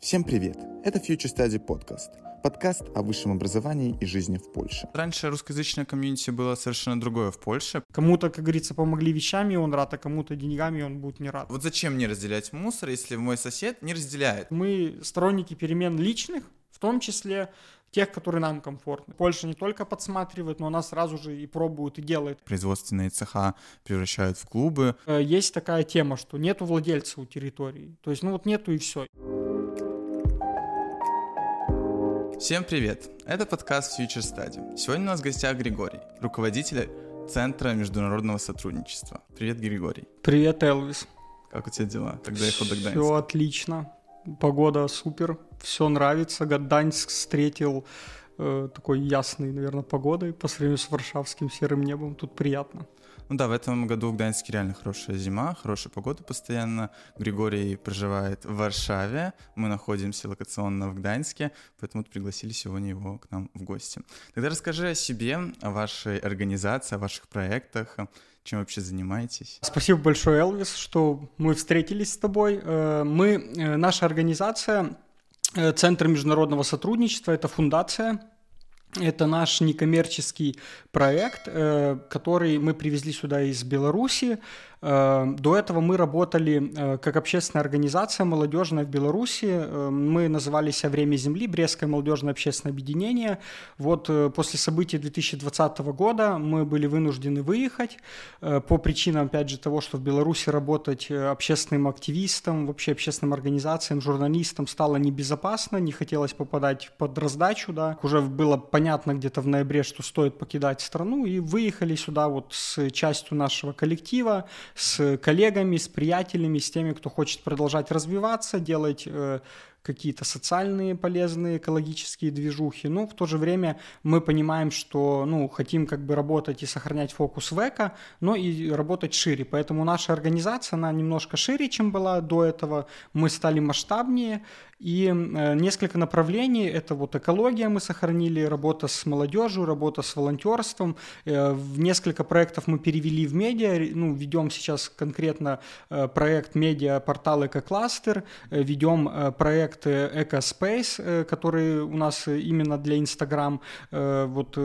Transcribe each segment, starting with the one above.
Всем привет! Это Future Study Podcast. Подкаст о высшем образовании и жизни в Польше. Раньше русскоязычное комьюнити было совершенно другое в Польше. Кому-то, как говорится, помогли вещами, он рад, а кому-то деньгами он будет не рад. Вот зачем мне разделять мусор, если мой сосед не разделяет? Мы сторонники перемен личных, в том числе тех, которые нам комфортны. Польша не только подсматривает, но она сразу же и пробует, и делает. Производственные цеха превращают в клубы. Э, Есть такая тема, что нету владельца у территории. То есть, ну вот нету и все. Всем привет! Это подкаст Future Study. Сегодня у нас в гостях Григорий, руководитель Центра международного сотрудничества. Привет, Григорий. Привет, Элвис. Как у тебя дела? Доехал до Гданьска? Все отлично. Погода супер, все нравится. Гданьск встретил э, такой ясной, наверное, погодой по сравнению с варшавским серым небом. Тут приятно. Ну да, в этом году в Гданьске реально хорошая зима, хорошая погода постоянно. Григорий проживает в Варшаве, мы находимся локационно в Гданьске, поэтому пригласили сегодня его к нам в гости. Тогда расскажи о себе, о вашей организации, о ваших проектах, чем вообще занимаетесь. Спасибо большое, Элвис, что мы встретились с тобой. Э, Мы, э, наша организация, э, Центр международного сотрудничества, это фундация, это наш некоммерческий проект, э, который мы привезли сюда из Беларуси. Э, До этого мы работали э, как общественная организация молодежная в Беларуси. Э, Мы назывались «О время земли», Брестское молодежное общественное объединение. Вот э, после событий 2020 года мы были вынуждены выехать э, по причинам, опять же, того, что в Беларуси работать общественным активистам, вообще общественным организациям, журналистам стало небезопасно, не хотелось попадать под раздачу, да. Уже было понятно где-то в ноябре, что стоит покидать страну, и выехали сюда вот с частью нашего коллектива, с коллегами, с приятелями, с теми, кто хочет продолжать развиваться, делать э, какие-то социальные полезные экологические движухи, но в то же время мы понимаем, что ну, хотим как бы работать и сохранять фокус в эко, но и работать шире. Поэтому наша организация, она немножко шире, чем была до этого. Мы стали масштабнее, и э, несколько направлений. Это вот экология мы сохранили, работа с молодежью, работа с волонтерством. Э, в несколько проектов мы перевели в медиа. Ну, ведем сейчас конкретно э, проект медиа-портал «Экокластер», ведем э, проект «Экоспейс», э, который у нас э, именно для Инстаграм, э, вот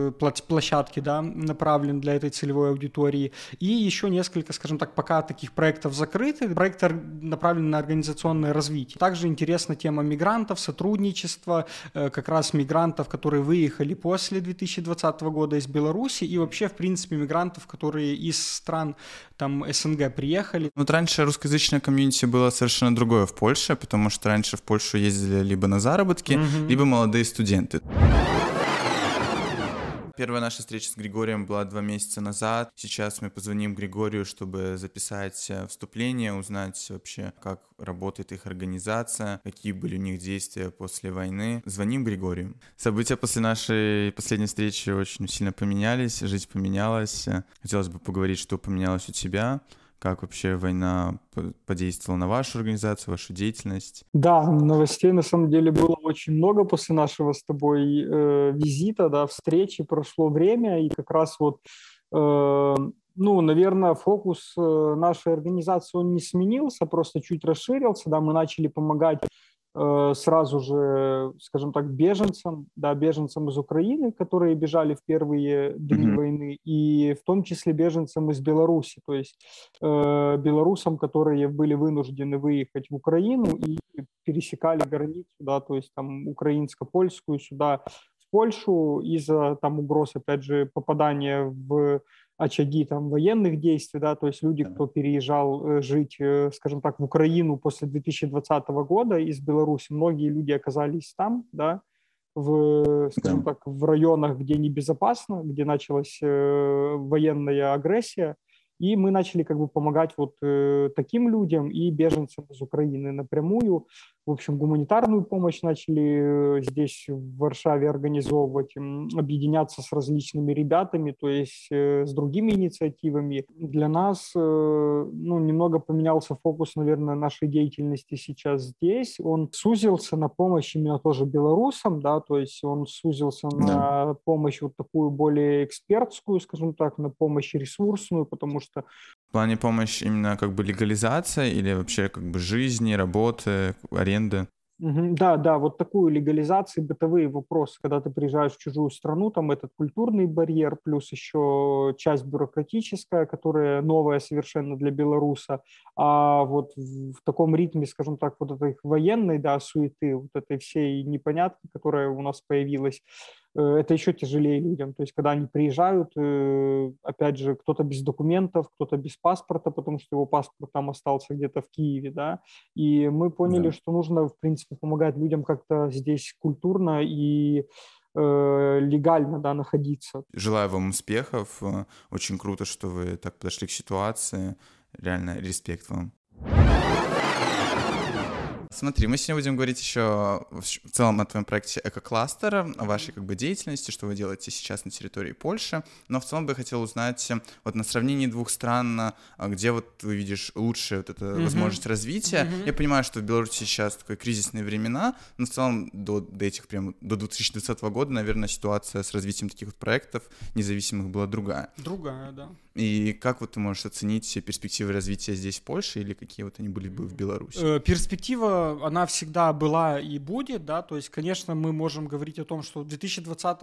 площадки, да, направлен для этой целевой аудитории. И еще несколько, скажем так, пока таких проектов закрытых. Проект направлен на организационное развитие. Также интересна тема мигрантов, сотрудничества, как раз мигрантов, которые выехали после 2020 года из Беларуси, и вообще, в принципе, мигрантов, которые из стран там СНГ приехали. Вот раньше русскоязычное комьюнити было совершенно другое в Польше, потому что раньше в Польшу ездили либо на заработки, либо молодые студенты. Первая наша встреча с Григорием была два месяца назад. Сейчас мы позвоним Григорию, чтобы записать э, вступление, узнать вообще, как работает их организация, какие были у них действия после войны. Звоним Григорию. События после нашей последней встречи очень сильно поменялись, жизнь поменялась. Хотелось бы поговорить, что поменялось у тебя, как вообще война по- подействовала на вашу организацию, вашу деятельность. Да, новостей на самом деле было очень много после нашего с тобой э, визита, да, встречи, прошло время, и как раз вот, э, ну, наверное, фокус э, нашей организации, он не сменился, просто чуть расширился, да, мы начали помогать сразу же, скажем так, беженцам, да, беженцам из Украины, которые бежали в первые дни Мгм. войны, и в том числе беженцам из Беларуси, то есть э, белорусам, которые были вынуждены выехать в Украину и пересекали границу, да, то есть там украинско-польскую сюда в Польшу из-за там угроз, опять же, попадания в очаги там военных действий, да, то есть люди, кто переезжал э, жить, э, скажем так, в Украину после 2020 года из Беларуси, многие люди оказались там, да, в, скажем Да. так, в районах, где небезопасно, где началась э, военная агрессия, и мы начали как бы помогать вот э, таким людям и беженцам из Украины напрямую. В общем, гуманитарную помощь начали э, здесь, в Варшаве, организовывать, объединяться с различными ребятами, то есть э, с другими инициативами. Для нас э, ну, немного поменялся фокус, наверное, нашей деятельности сейчас здесь. Он сузился на помощь именно тоже белорусам, да, то есть он сузился на помощь вот такую более экспертскую, скажем так, на помощь ресурсную, потому что плане помощи именно как бы легализация или вообще как бы жизни, работы, аренды? Да, да, вот такую легализацию, бытовые вопросы, когда ты приезжаешь в чужую страну, там этот культурный барьер, плюс еще часть бюрократическая, которая новая совершенно для белоруса, а вот в таком ритме, скажем так, вот этой военной, да, суеты, вот этой всей непонятки, которая у нас появилась, это еще тяжелее людям. То есть, когда они приезжают, э, опять же, кто-то без документов, кто-то без паспорта, потому что его паспорт там остался где-то в Киеве, да, и мы поняли, да. что нужно, в принципе, помогать людям как-то здесь культурно и э, легально, да, находиться. Желаю вам успехов. Очень круто, что вы так подошли к ситуации. Реально, респект вам. Смотри, мы сегодня будем говорить еще в целом о твоем проекте Экокластер, о вашей как бы деятельности, что вы делаете сейчас на территории Польши. Но в целом бы я хотел узнать вот на сравнении двух стран, а, где вот ты видишь лучшую вот эту mm-hmm. возможность развития. Mm-hmm. Я понимаю, что в Беларуси сейчас такие кризисные времена, но в целом до, до этих прям до 2020 года, наверное, ситуация с развитием таких вот проектов независимых была другая. Другая, да. И как вот ты можешь оценить перспективы развития здесь в Польше или какие вот они были бы в Беларуси? Э, она всегда была и будет, да, то есть, конечно, мы можем говорить о том, что в 2020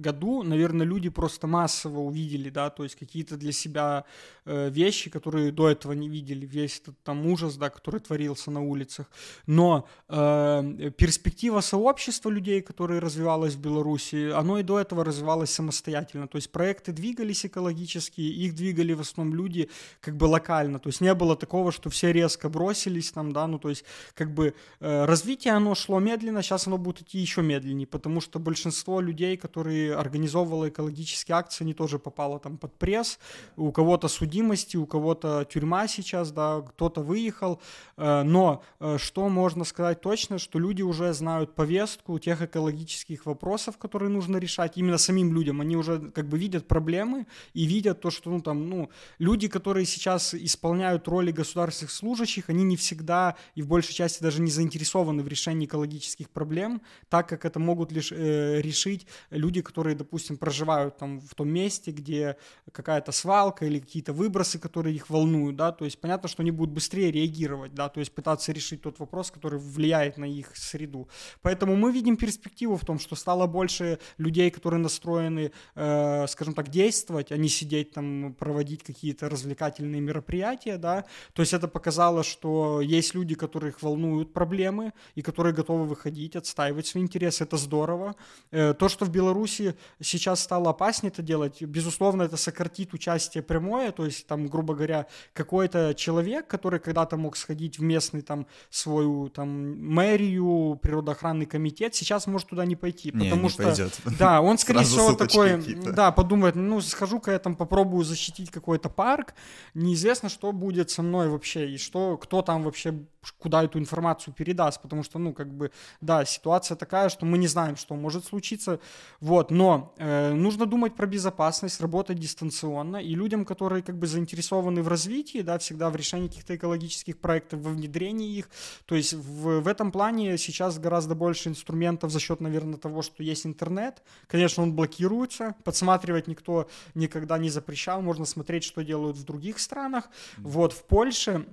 году, наверное, люди просто массово увидели, да, то есть какие-то для себя э, вещи, которые до этого не видели, весь этот там ужас, да, который творился на улицах. Но э, перспектива сообщества людей, которые развивалось в Беларуси, оно и до этого развивалось самостоятельно, то есть проекты двигались экологически, их двигали в основном люди как бы локально, то есть не было такого, что все резко бросились там, да, ну то есть как бы э, развитие оно шло медленно, сейчас оно будет идти еще медленнее, потому что большинство людей, которые организовывала экологические акции, они тоже попало там под пресс. У кого-то судимости, у кого-то тюрьма сейчас, да, кто-то выехал. Э, но э, что можно сказать точно, что люди уже знают повестку тех экологических вопросов, которые нужно решать именно самим людям. Они уже как бы видят проблемы и видят то, что ну там, ну, люди, которые сейчас исполняют роли государственных служащих, они не всегда и в большей части даже не заинтересованы в решении экологических проблем, так как это могут лишь э, решить люди, которые которые, допустим, проживают там в том месте, где какая-то свалка или какие-то выбросы, которые их волнуют, да, то есть понятно, что они будут быстрее реагировать, да, то есть пытаться решить тот вопрос, который влияет на их среду. Поэтому мы видим перспективу в том, что стало больше людей, которые настроены, э, скажем так, действовать, а не сидеть там, проводить какие-то развлекательные мероприятия, да, то есть это показало, что есть люди, которых волнуют проблемы и которые готовы выходить, отстаивать свои интересы, это здорово. Э, то, что в Беларуси сейчас стало опаснее это делать. Безусловно, это сократит участие прямое, то есть там, грубо говоря, какой-то человек, который когда-то мог сходить в местный там свою там мэрию, природоохранный комитет, сейчас может туда не пойти, не, потому не что пойдет. да, он скорее всего такой, да, подумает, ну схожу-ка я там попробую защитить какой-то парк, неизвестно, что будет со мной вообще и что кто там вообще куда эту информацию передаст, потому что, ну, как бы, да, ситуация такая, что мы не знаем, что может случиться, вот, но э, нужно думать про безопасность, работать дистанционно, и людям, которые, как бы, заинтересованы в развитии, да, всегда в решении каких-то экологических проектов, во внедрении их, то есть в, в этом плане сейчас гораздо больше инструментов за счет, наверное, того, что есть интернет, конечно, он блокируется, подсматривать никто никогда не запрещал, можно смотреть, что делают в других странах, вот, в Польше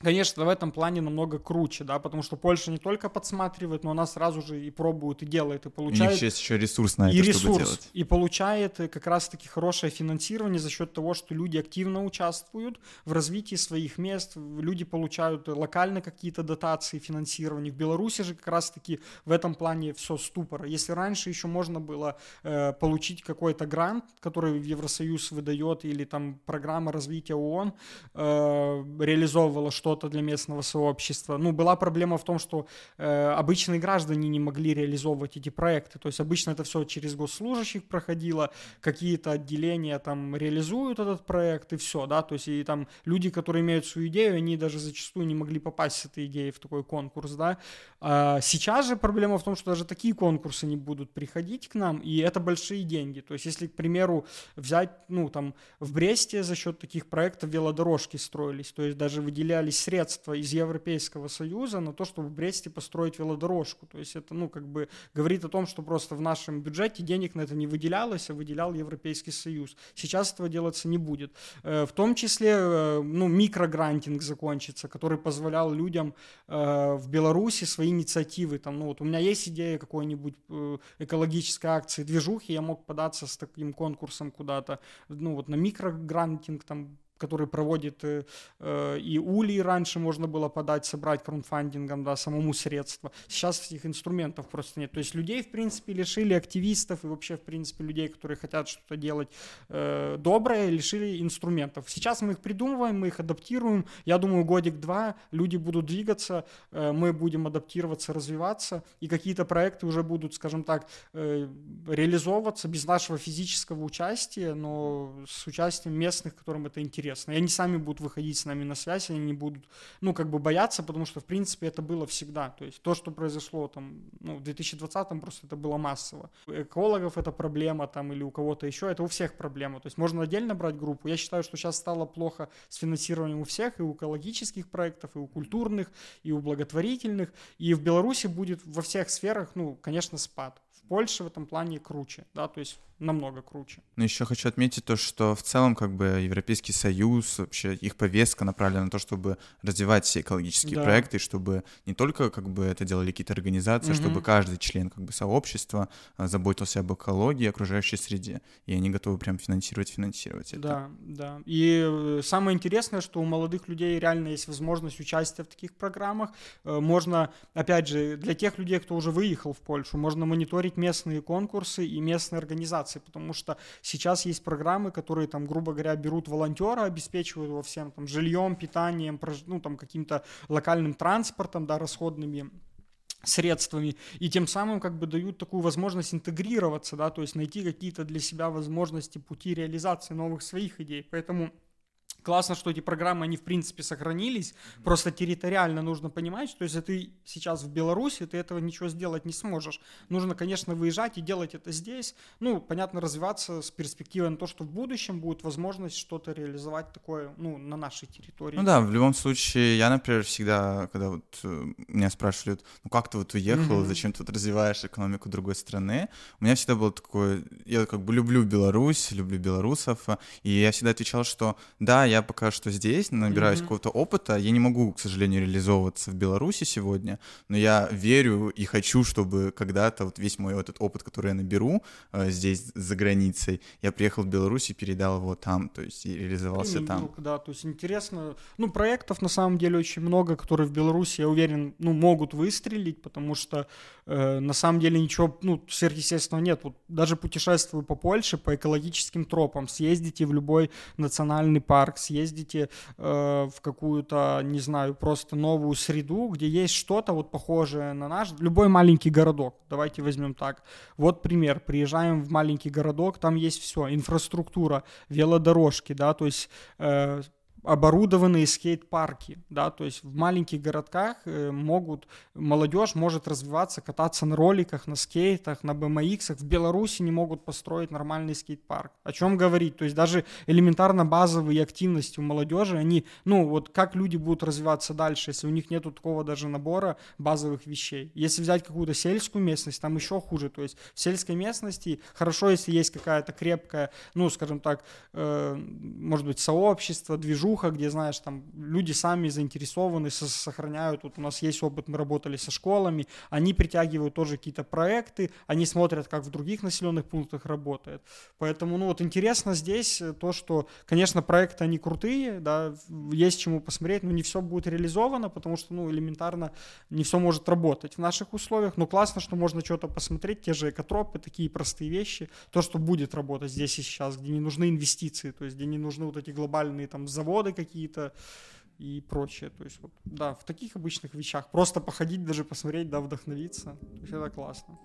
конечно, в этом плане намного круче, да, потому что Польша не только подсматривает, но она сразу же и пробует, и делает, и получает. У них есть еще ресурс на это, и ресурс, чтобы делать. И получает как раз-таки хорошее финансирование за счет того, что люди активно участвуют в развитии своих мест, люди получают локально какие-то дотации, финансирование. В Беларуси же как раз-таки в этом плане все ступор. Если раньше еще можно было э, получить какой-то грант, который Евросоюз выдает, или там программа развития ООН э, реализовывала что что-то для местного сообщества. Ну, была проблема в том, что э, обычные граждане не могли реализовывать эти проекты. То есть обычно это все через госслужащих проходило, какие-то отделения там реализуют этот проект и все, да, то есть и там люди, которые имеют свою идею, они даже зачастую не могли попасть с этой идеей в такой конкурс, да. А сейчас же проблема в том, что даже такие конкурсы не будут приходить к нам, и это большие деньги. То есть если, к примеру, взять, ну, там, в Бресте за счет таких проектов велодорожки строились, то есть даже выделялись средства из Европейского Союза на то, чтобы в Бресте построить велодорожку. То есть это, ну, как бы говорит о том, что просто в нашем бюджете денег на это не выделялось, а выделял Европейский Союз. Сейчас этого делаться не будет. Э, в том числе, э, ну, микрогрантинг закончится, который позволял людям э, в Беларуси свои инициативы, там, ну, вот у меня есть идея какой-нибудь экологической акции, движухи, я мог податься с таким конкурсом куда-то, ну, вот на микрогрантинг, там, который проводит э, э, и Ули раньше можно было подать, собрать краудфандингом, да, самому средства. Сейчас этих инструментов просто нет. То есть людей, в принципе, лишили активистов и вообще, в принципе, людей, которые хотят что-то делать э, доброе, лишили инструментов. Сейчас мы их придумываем, мы их адаптируем. Я думаю, годик-два люди будут двигаться, э, мы будем адаптироваться, развиваться, и какие-то проекты уже будут, скажем так, э, реализовываться без нашего физического участия, но с участием местных, которым это интересно интересно. И они сами будут выходить с нами на связь, они не будут, ну, как бы бояться, потому что, в принципе, это было всегда. То есть то, что произошло там, ну, в 2020-м просто это было массово. У экологов это проблема там или у кого-то еще, это у всех проблема. То есть можно отдельно брать группу. Я считаю, что сейчас стало плохо с финансированием у всех, и у экологических проектов, и у культурных, и у благотворительных. И в Беларуси будет во всех сферах, ну, конечно, спад. В Польше в этом плане круче, да, то есть намного круче. Но еще хочу отметить то, что в целом как бы Европейский Союз, вообще их повестка направлена на то, чтобы развивать все экологические да. проекты, чтобы не только как бы это делали какие-то организации, угу. чтобы каждый член как бы сообщества а, заботился об экологии, окружающей среде, и они готовы прям финансировать, финансировать это. Да, да. И э, самое интересное, что у молодых людей реально есть возможность участия в таких программах. Э, можно, опять же, для тех людей, кто уже выехал в Польшу, можно мониторить местные конкурсы и местные организации организации, потому что сейчас есть программы, которые там, грубо говоря, берут волонтера, обеспечивают его всем там жильем, питанием, ну там каким-то локальным транспортом, да, расходными средствами, и тем самым как бы дают такую возможность интегрироваться, да, то есть найти какие-то для себя возможности, пути реализации новых своих идей. Поэтому классно, что эти программы, они в принципе сохранились, просто территориально нужно понимать, что если ты сейчас в Беларуси, ты этого ничего сделать не сможешь. Нужно, конечно, выезжать и делать это здесь, ну, понятно, развиваться с перспективой на то, что в будущем будет возможность что-то реализовать такое, ну, на нашей территории. Ну да, в любом случае, я, например, всегда, когда вот э, меня спрашивают, ну как ты вот уехал, mm-hmm. зачем ты вот развиваешь экономику другой страны, у меня всегда было такое, я как бы люблю Беларусь, люблю белорусов, и я всегда отвечал, что да, я пока что здесь, набираюсь mm-hmm. какого-то опыта. Я не могу, к сожалению, реализовываться в Беларуси сегодня, но я верю и хочу, чтобы когда-то вот весь мой этот опыт, который я наберу э, здесь, за границей, я приехал в Беларусь и передал его там, то есть и реализовался там. Друг, да, то есть интересно. Ну, проектов на самом деле очень много, которые в Беларуси, я уверен, ну, могут выстрелить, потому что э, на самом деле ничего, ну, сверхъестественного нет. Вот даже путешествую по Польше, по экологическим тропам, съездите в любой национальный парк, съездите э, в какую-то, не знаю, просто новую среду, где есть что-то вот похожее на наш, любой маленький городок, давайте возьмем так. Вот пример, приезжаем в маленький городок, там есть все, инфраструктура, велодорожки, да, то есть э, оборудованные скейт-парки, да, то есть в маленьких городках э, могут, молодежь может развиваться, кататься на роликах, на скейтах, на BMX, в Беларуси не могут построить нормальный скейт-парк. О чем говорить? То есть даже элементарно базовые активности у молодежи, они, ну вот как люди будут развиваться дальше, если у них нету такого даже набора базовых вещей. Если взять какую-то сельскую местность, там еще хуже, то есть в сельской местности хорошо, если есть какая-то крепкая, ну, скажем так, э, может быть, сообщество, движу движуха, где, знаешь, там люди сами заинтересованы, сохраняют. Вот у нас есть опыт, мы работали со школами, они притягивают тоже какие-то проекты, они смотрят, как в других населенных пунктах работает. Поэтому, ну вот интересно здесь то, что, конечно, проекты они крутые, да, есть чему посмотреть, но не все будет реализовано, потому что, ну, элементарно не все может работать в наших условиях. Но классно, что можно что-то посмотреть, те же экотропы, такие простые вещи, то, что будет работать здесь и сейчас, где не нужны инвестиции, то есть где не нужны вот эти глобальные там заводы, заводы какие-то и прочее. То есть, вот, да, в таких обычных вещах. Просто походить, даже посмотреть, да, вдохновиться. То есть это классно.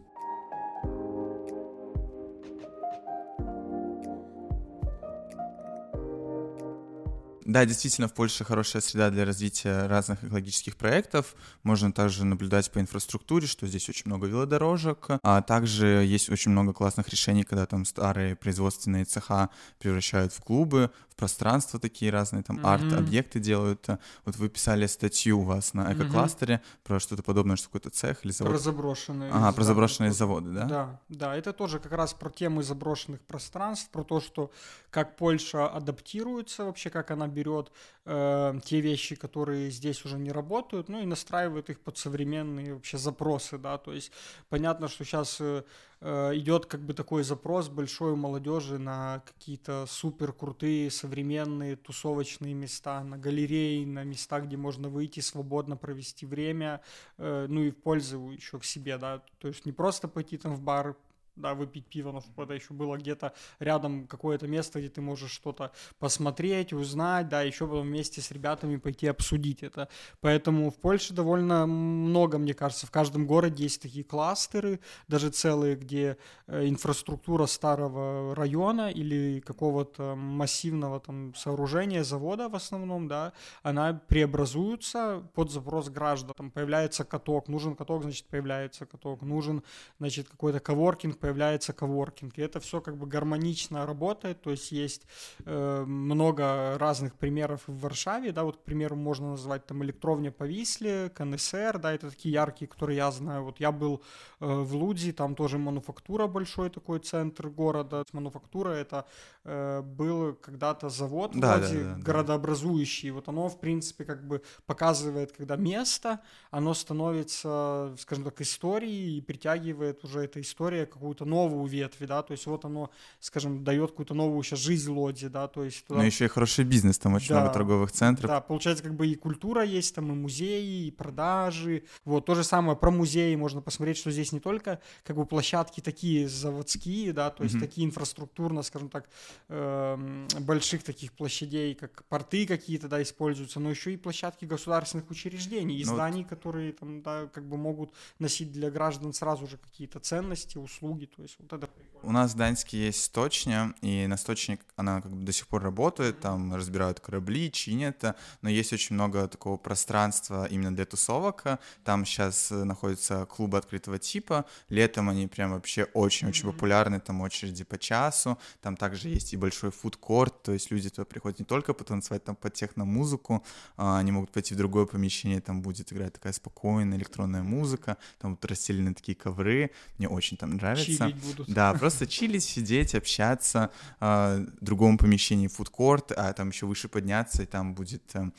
Да, действительно, в Польше хорошая среда для развития разных экологических проектов. Можно также наблюдать по инфраструктуре, что здесь очень много велодорожек, а также есть очень много классных решений, когда там старые производственные цеха превращают в клубы, в пространства такие разные, там mm-hmm. арт-объекты делают. Вот вы писали статью у вас на эко-кластере mm-hmm. про что-то подобное, что какой-то цех или завод. Про заброшенные. Ага, про заброшенные заводы, да? Да, да, это тоже как раз про темы заброшенных пространств, про то, что как Польша адаптируется вообще, как она берет э, те вещи, которые здесь уже не работают, ну и настраивает их под современные вообще запросы, да, то есть понятно, что сейчас э, э, идет как бы такой запрос большой у молодежи на какие-то супер крутые современные тусовочные места, на галереи, на места, где можно выйти свободно провести время, э, ну и в пользу еще к себе, да, то есть не просто пойти там в бар, да, выпить пиво, но чтобы это еще было где-то рядом какое-то место, где ты можешь что-то посмотреть, узнать, да, еще потом вместе с ребятами пойти обсудить это. Поэтому в Польше довольно много, мне кажется, в каждом городе есть такие кластеры, даже целые, где э, инфраструктура старого района или какого-то массивного там сооружения, завода в основном, да, она преобразуется под запрос граждан. Там появляется каток, нужен каток, значит, появляется каток, нужен, значит, какой-то коворкинг, появляется коворкинг. И это все как бы гармонично работает, то есть есть э, много разных примеров в Варшаве, да, вот, к примеру, можно назвать там электровня Повисли, КНСР, да, это такие яркие, которые я знаю. Вот я был э, в Лудзи, там тоже мануфактура большой такой центр города. Мануфактура это был когда-то завод да, вроде да, да, городообразующий. Вот оно, в принципе, как бы показывает, когда место, оно становится, скажем так, историей и притягивает уже эта история какую какую-то новую ветвь, да, то есть вот оно, скажем, дает какую-то новую сейчас жизнь Лоди, да, то есть... Туда... Но еще и хороший бизнес, там очень да, много торговых центров. Да, получается, как бы и культура есть, там и музеи, и продажи, вот, то же самое про музеи можно посмотреть, что здесь не только как бы площадки такие заводские, да, то есть mm-hmm. такие инфраструктурно, скажем так, э, больших таких площадей, как порты какие-то, да, используются, но еще и площадки государственных учреждений, и ну, зданий, которые там, да, как бы могут носить для граждан сразу же какие-то ценности, услуги, то есть вот это У нас в Даньске есть сточня, и на сточне она как бы до сих пор работает, там разбирают корабли, чинят, но есть очень много такого пространства именно для тусовок, там сейчас находятся клубы открытого типа, летом они прям вообще очень-очень mm-hmm. популярны, там очереди по часу, там также есть и большой фудкорт, то есть люди туда приходят не только потанцевать там под техномузыку, а они могут пойти в другое помещение, там будет играть такая спокойная электронная музыка, там вот расстелены такие ковры, мне очень там нравится чилить будут. Да, просто чилить, сидеть, общаться. Э, в другом помещении фудкорт, а там еще выше подняться, и там будет э,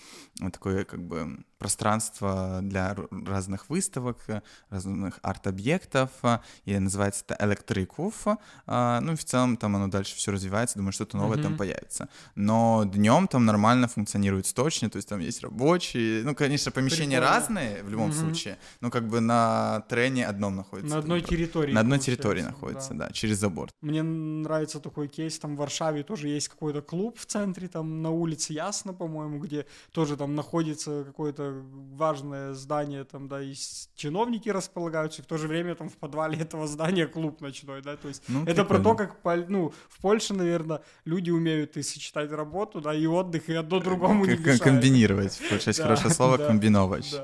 такое как бы пространство для разных выставок, разных арт-объектов, и называется это Электриков. Ну и в целом там оно дальше все развивается, думаю, что-то новое mm-hmm. там появится. Но днем там нормально функционирует сточник, то есть там есть рабочие, ну, конечно, помещения Прикольно. разные в любом mm-hmm. случае, но как бы на трене одном находится. На одной территории. На одной территории находится, да. да, через забор. Мне нравится такой кейс, там в Варшаве тоже есть какой-то клуб в центре, там на улице Ясно, по-моему, где тоже там находится какой-то важное здание, там, да, и чиновники располагаются, и в то же время там в подвале этого здания клуб ночной, да, то есть ну, это прикольно. про то, как, ну, в Польше, наверное, люди умеют и сочетать работу, да, и отдых, и одно другому не мешает. Комбинировать, получается хорошее слово, комбиновать.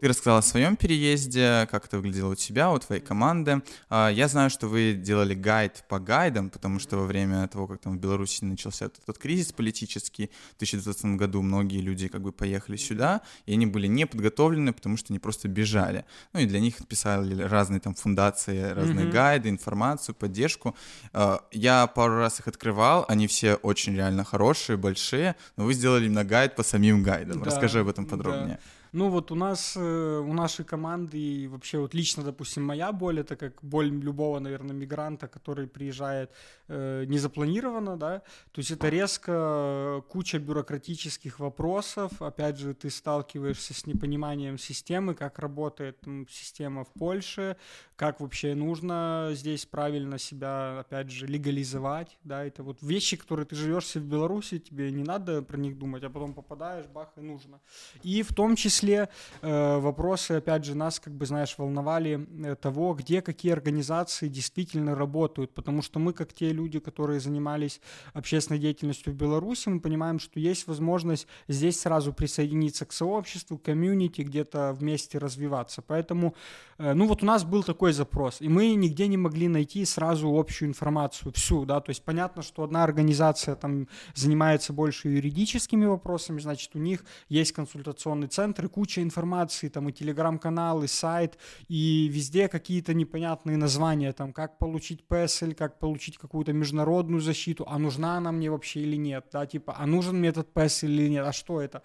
Ты рассказал о своем переезде, как это выглядело у тебя, у твоей команды. А, я знаю, что вы делали гайд по гайдам, потому что во время того, как там в Беларуси начался этот кризис политический в 2020 году, многие люди как бы поехали сюда, и они были не подготовлены, потому что они просто бежали. Ну и для них писали разные там фундации, разные mm-hmm. гайды, информацию, поддержку. А, я пару раз их открывал, они все очень реально хорошие, большие, но вы сделали именно гайд по самим гайдам. Да, Расскажи об этом подробнее. Да. Ну вот у нас, э, у нашей команды и вообще вот лично, допустим, моя боль, это как боль любого, наверное, мигранта, который приезжает э, незапланированно, да, то есть это резко куча бюрократических вопросов, опять же, ты сталкиваешься с непониманием системы, как работает там, система в Польше, как вообще нужно здесь правильно себя, опять же, легализовать, да, это вот вещи, которые ты живешь в Беларуси, тебе не надо про них думать, а потом попадаешь, бах, и нужно. И в том числе числе э, вопросы, опять же, нас, как бы, знаешь, волновали э, того, где какие организации действительно работают, потому что мы, как те люди, которые занимались общественной деятельностью в Беларуси, мы понимаем, что есть возможность здесь сразу присоединиться к сообществу, комьюнити, где-то вместе развиваться. Поэтому, э, ну вот у нас был такой запрос, и мы нигде не могли найти сразу общую информацию, всю, да, то есть понятно, что одна организация там занимается больше юридическими вопросами, значит, у них есть консультационный центр и куча информации, там и телеграм-канал, и сайт, и везде какие-то непонятные названия, там, как получить PESEL, как получить какую-то международную защиту, а нужна она мне вообще или нет, да, типа, а нужен мне этот PESEL или нет, а что это?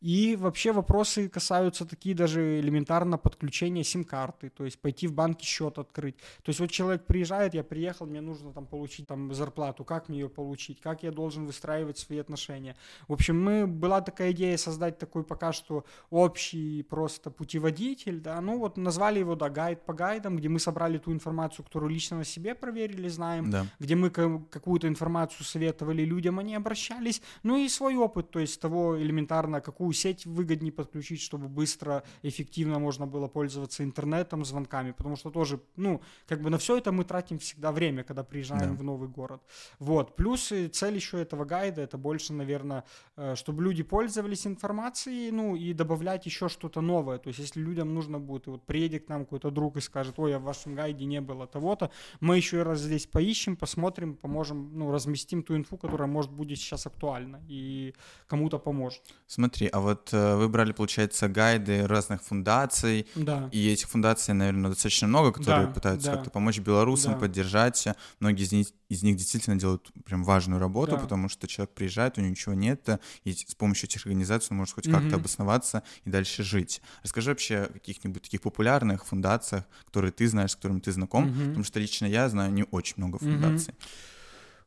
И вообще вопросы касаются такие даже элементарно подключения сим-карты, то есть пойти в банке счет открыть. То есть вот человек приезжает, я приехал, мне нужно там получить там зарплату, как мне ее получить, как я должен выстраивать свои отношения. В общем, мы, была такая идея создать такой пока что общий просто путеводитель, да, ну вот назвали его, да, гайд по гайдам, где мы собрали ту информацию, которую лично на себе проверили, знаем, да. где мы какую-то информацию советовали людям, они обращались, ну и свой опыт, то есть того элементарно, какую какую сеть выгоднее подключить, чтобы быстро, эффективно можно было пользоваться интернетом, звонками, потому что тоже, ну, как бы на все это мы тратим всегда время, когда приезжаем да. в новый город. Вот. Плюс цель еще этого гайда, это больше, наверное, э, чтобы люди пользовались информацией, ну, и добавлять еще что-то новое. То есть, если людям нужно будет, вот приедет к нам какой-то друг и скажет, ой, а в вашем гайде не было того-то, мы еще раз здесь поищем, посмотрим, поможем, ну, разместим ту инфу, которая, может, будет сейчас актуальна и кому-то поможет. Смотри, а вот э, вы брали, получается, гайды разных фундаций, да. и этих фундаций, наверное, достаточно много, которые да, пытаются да. как-то помочь белорусам, да. поддержать. Многие из них, из них действительно делают прям важную работу, да. потому что человек приезжает, у него ничего нет, и с помощью этих организаций он может хоть угу. как-то обосноваться и дальше жить. Расскажи вообще о каких-нибудь таких популярных фундациях, которые ты знаешь, с которыми ты знаком, угу. потому что лично я знаю не очень много фундаций. Угу.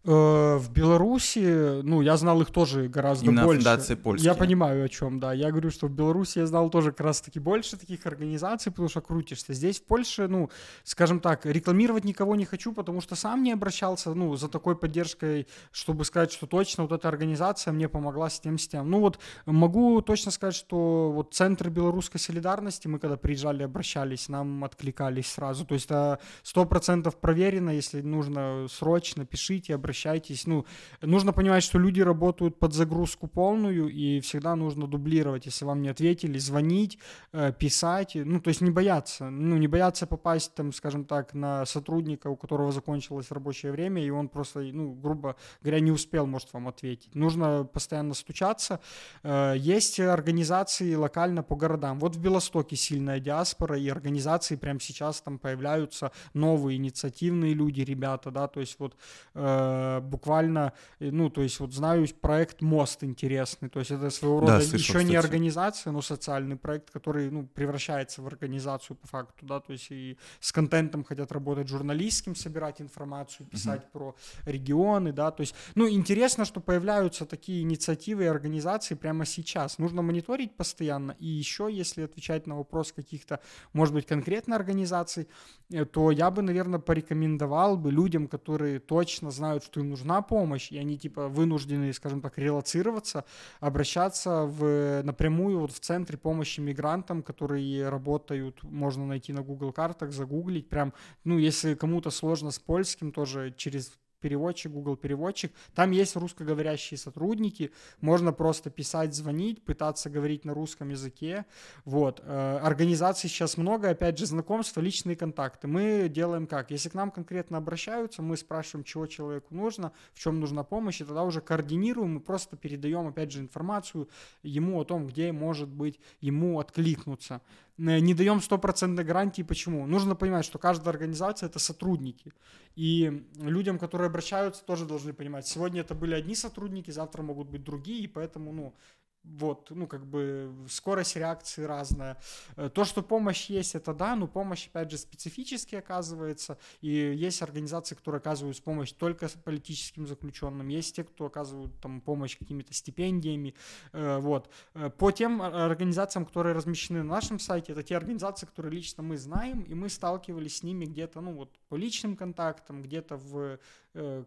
Э, в Беларуси, ну, я знал их тоже гораздо Именно больше. польские. Я понимаю, о чем, да. Я говорю, что в Беларуси я знал тоже как раз-таки больше таких организаций, потому что крутишься. Здесь, в Польше, ну, скажем так, рекламировать никого не хочу, потому что сам не обращался, ну, за такой поддержкой, чтобы сказать, что точно вот эта организация мне помогла с тем, с тем. Ну, вот могу точно сказать, что вот Центр белорусской солидарности, мы когда приезжали, обращались, нам откликались сразу. То есть это сто процентов проверено, если нужно срочно, пишите, обращайтесь обращайтесь. Ну, нужно понимать, что люди работают под загрузку полную, и всегда нужно дублировать. Если вам не ответили, звонить, э, писать. Ну, то есть не бояться. Ну, не бояться попасть, там, скажем так, на сотрудника, у которого закончилось рабочее время, и он просто, ну, грубо говоря, не успел, может, вам ответить. Нужно постоянно стучаться. Э, есть организации локально по городам. Вот в Белостоке сильная диаспора, и организации прямо сейчас там появляются новые инициативные люди, ребята, да, то есть вот э, буквально, э, ну, то есть вот знаю проект «Мост» интересный, то есть это своего рода да, слышал, еще кстати. не организация, но социальный проект, который, ну, превращается в организацию по факту, да, то есть и с контентом хотят работать журналистским, собирать информацию, писать угу. про регионы, да, то есть, ну, интересно, что появляются такие инициативы и организации прямо сейчас, нужно мониторить постоянно, и еще, если отвечать на вопрос каких-то, может быть, конкретно организаций, э, то я бы, наверное, порекомендовал бы людям, которые точно знают, что им нужна помощь, и они типа вынуждены, скажем так, релацироваться, обращаться в, напрямую вот в центре помощи мигрантам, которые работают, можно найти на Google картах, загуглить, прям, ну, если кому-то сложно с польским, тоже через переводчик, Google переводчик. Там есть русскоговорящие сотрудники, можно просто писать, звонить, пытаться говорить на русском языке. Вот. Э, организаций сейчас много, опять же, знакомства, личные контакты. Мы делаем как? Если к нам конкретно обращаются, мы спрашиваем, чего человеку нужно, в чем нужна помощь, и тогда уже координируем и просто передаем, опять же, информацию ему о том, где может быть ему откликнуться. Не даем стопроцентной гарантии. Почему? Нужно понимать, что каждая организация — это сотрудники. И людям, которые обращаются, тоже должны понимать, сегодня это были одни сотрудники, завтра могут быть другие, и поэтому, ну, вот, ну, как бы скорость реакции разная. Э, то, что помощь есть, это да, но помощь, опять же, специфически оказывается, и есть организации, которые оказывают помощь только политическим заключенным, есть те, кто оказывают там помощь какими-то стипендиями, э, вот. Э, по тем организациям, которые размещены на нашем сайте, это те организации, которые лично мы знаем, и мы сталкивались с ними где-то, ну, вот, по личным контактам, где-то в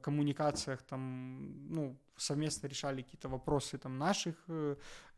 коммуникациях, там, ну, совместно решали какие-то вопросы там наших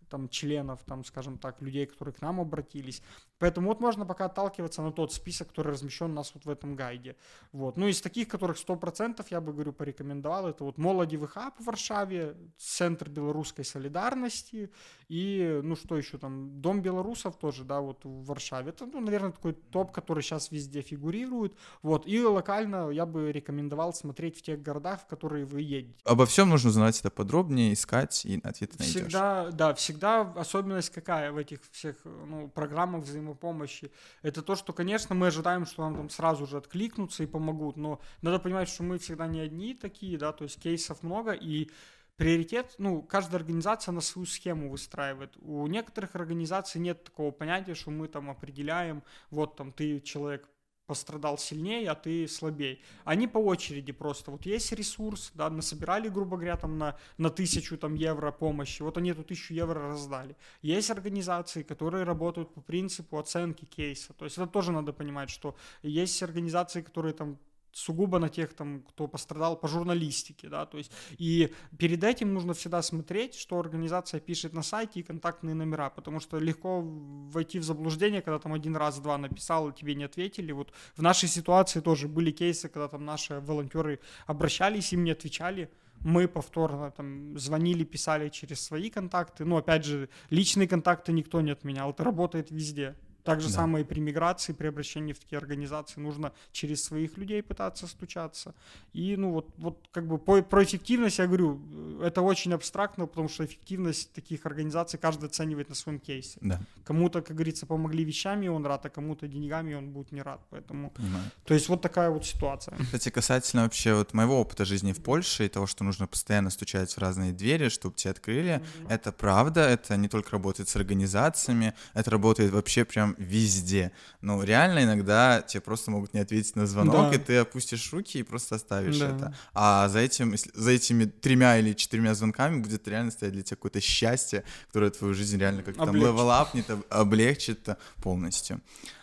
там членов, там, скажем так, людей, которые к нам обратились. Поэтому вот можно пока отталкиваться на тот список, который размещен у нас вот в этом гайде. Вот. Ну, из таких, которых 100% я бы, говорю, порекомендовал, это вот Молодевый хаб в Варшаве, Центр белорусской солидарности и, ну, что еще там, Дом белорусов тоже, да, вот в Варшаве. Это, ну, наверное, такой топ, который сейчас везде фигурирует. Вот. И локально я бы рекомендовал смотреть в тех городах, в которые вы едете. Обо всем нужно знать это подробнее, искать и ответы найдешь. Всегда, да, всегда особенность какая в этих всех ну, программах взаимопомощи. Это то, что, конечно, мы ожидаем, что нам там сразу же откликнутся и помогут, но надо понимать, что мы всегда не одни такие, да, то есть кейсов много, и приоритет, ну, каждая организация на свою схему выстраивает. У некоторых организаций нет такого понятия, что мы там определяем, вот там ты человек пострадал сильнее, а ты слабее. Они по очереди просто. Вот есть ресурс, да, насобирали, грубо говоря, там на, на тысячу там, евро помощи, вот они эту тысячу евро раздали. Есть организации, которые работают по принципу оценки кейса. То есть это тоже надо понимать, что есть организации, которые там сугубо на тех, там, кто пострадал по журналистике, да, то есть, и перед этим нужно всегда смотреть, что организация пишет на сайте и контактные номера, потому что легко войти в заблуждение, когда там один раз, два написал, тебе не ответили, вот в нашей ситуации тоже были кейсы, когда там наши волонтеры обращались, им не отвечали, мы повторно там звонили, писали через свои контакты, но опять же, личные контакты никто не отменял, это работает везде, так же да. самое и при миграции, при обращении в такие организации нужно через своих людей пытаться стучаться. И, ну, вот, вот как бы по, про эффективность я говорю, это очень абстрактно, потому что эффективность таких организаций каждый оценивает на своем кейсе. Да. Кому-то, как говорится, помогли вещами, он рад, а кому-то деньгами, он будет не рад. Поэтому, Понимаю. то есть вот такая вот ситуация. Кстати, касательно вообще вот моего опыта жизни в Польше и того, что нужно постоянно стучать в разные двери, чтобы тебе открыли, mm-hmm. это правда, это не только работает с организациями, это работает вообще прям везде. Ну, реально иногда тебе просто могут не ответить на звонок, да. и ты опустишь руки и просто оставишь да. это. А за, этим, за этими тремя или четырьмя звонками будет реально стоять для тебя какое-то счастье, которое твою жизнь реально как-то там левелапнет, облегчит полностью.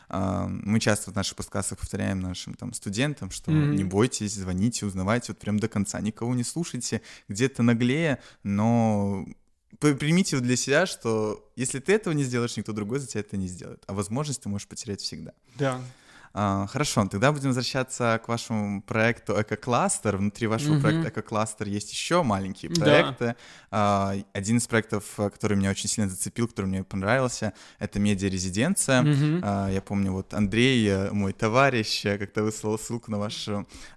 А, мы часто в наших подкастах повторяем нашим там студентам, что mm-hmm. не бойтесь, звоните, узнавайте вот прям до конца, никого не слушайте, где-то наглее, но примите для себя, что если ты этого не сделаешь, никто другой за тебя это не сделает. А возможность ты можешь потерять всегда. Да. А, хорошо, тогда будем возвращаться к вашему проекту Эко-кластер. Внутри вашего mm-hmm. проекта Эко-кластер есть еще маленькие проекты. Да. Один из проектов, который меня очень сильно зацепил, который мне понравился, это медиа-резиденция. Mm-hmm. Я помню, вот Андрей, э, мой товарищ, э, как-то выслал ссылку на ваш,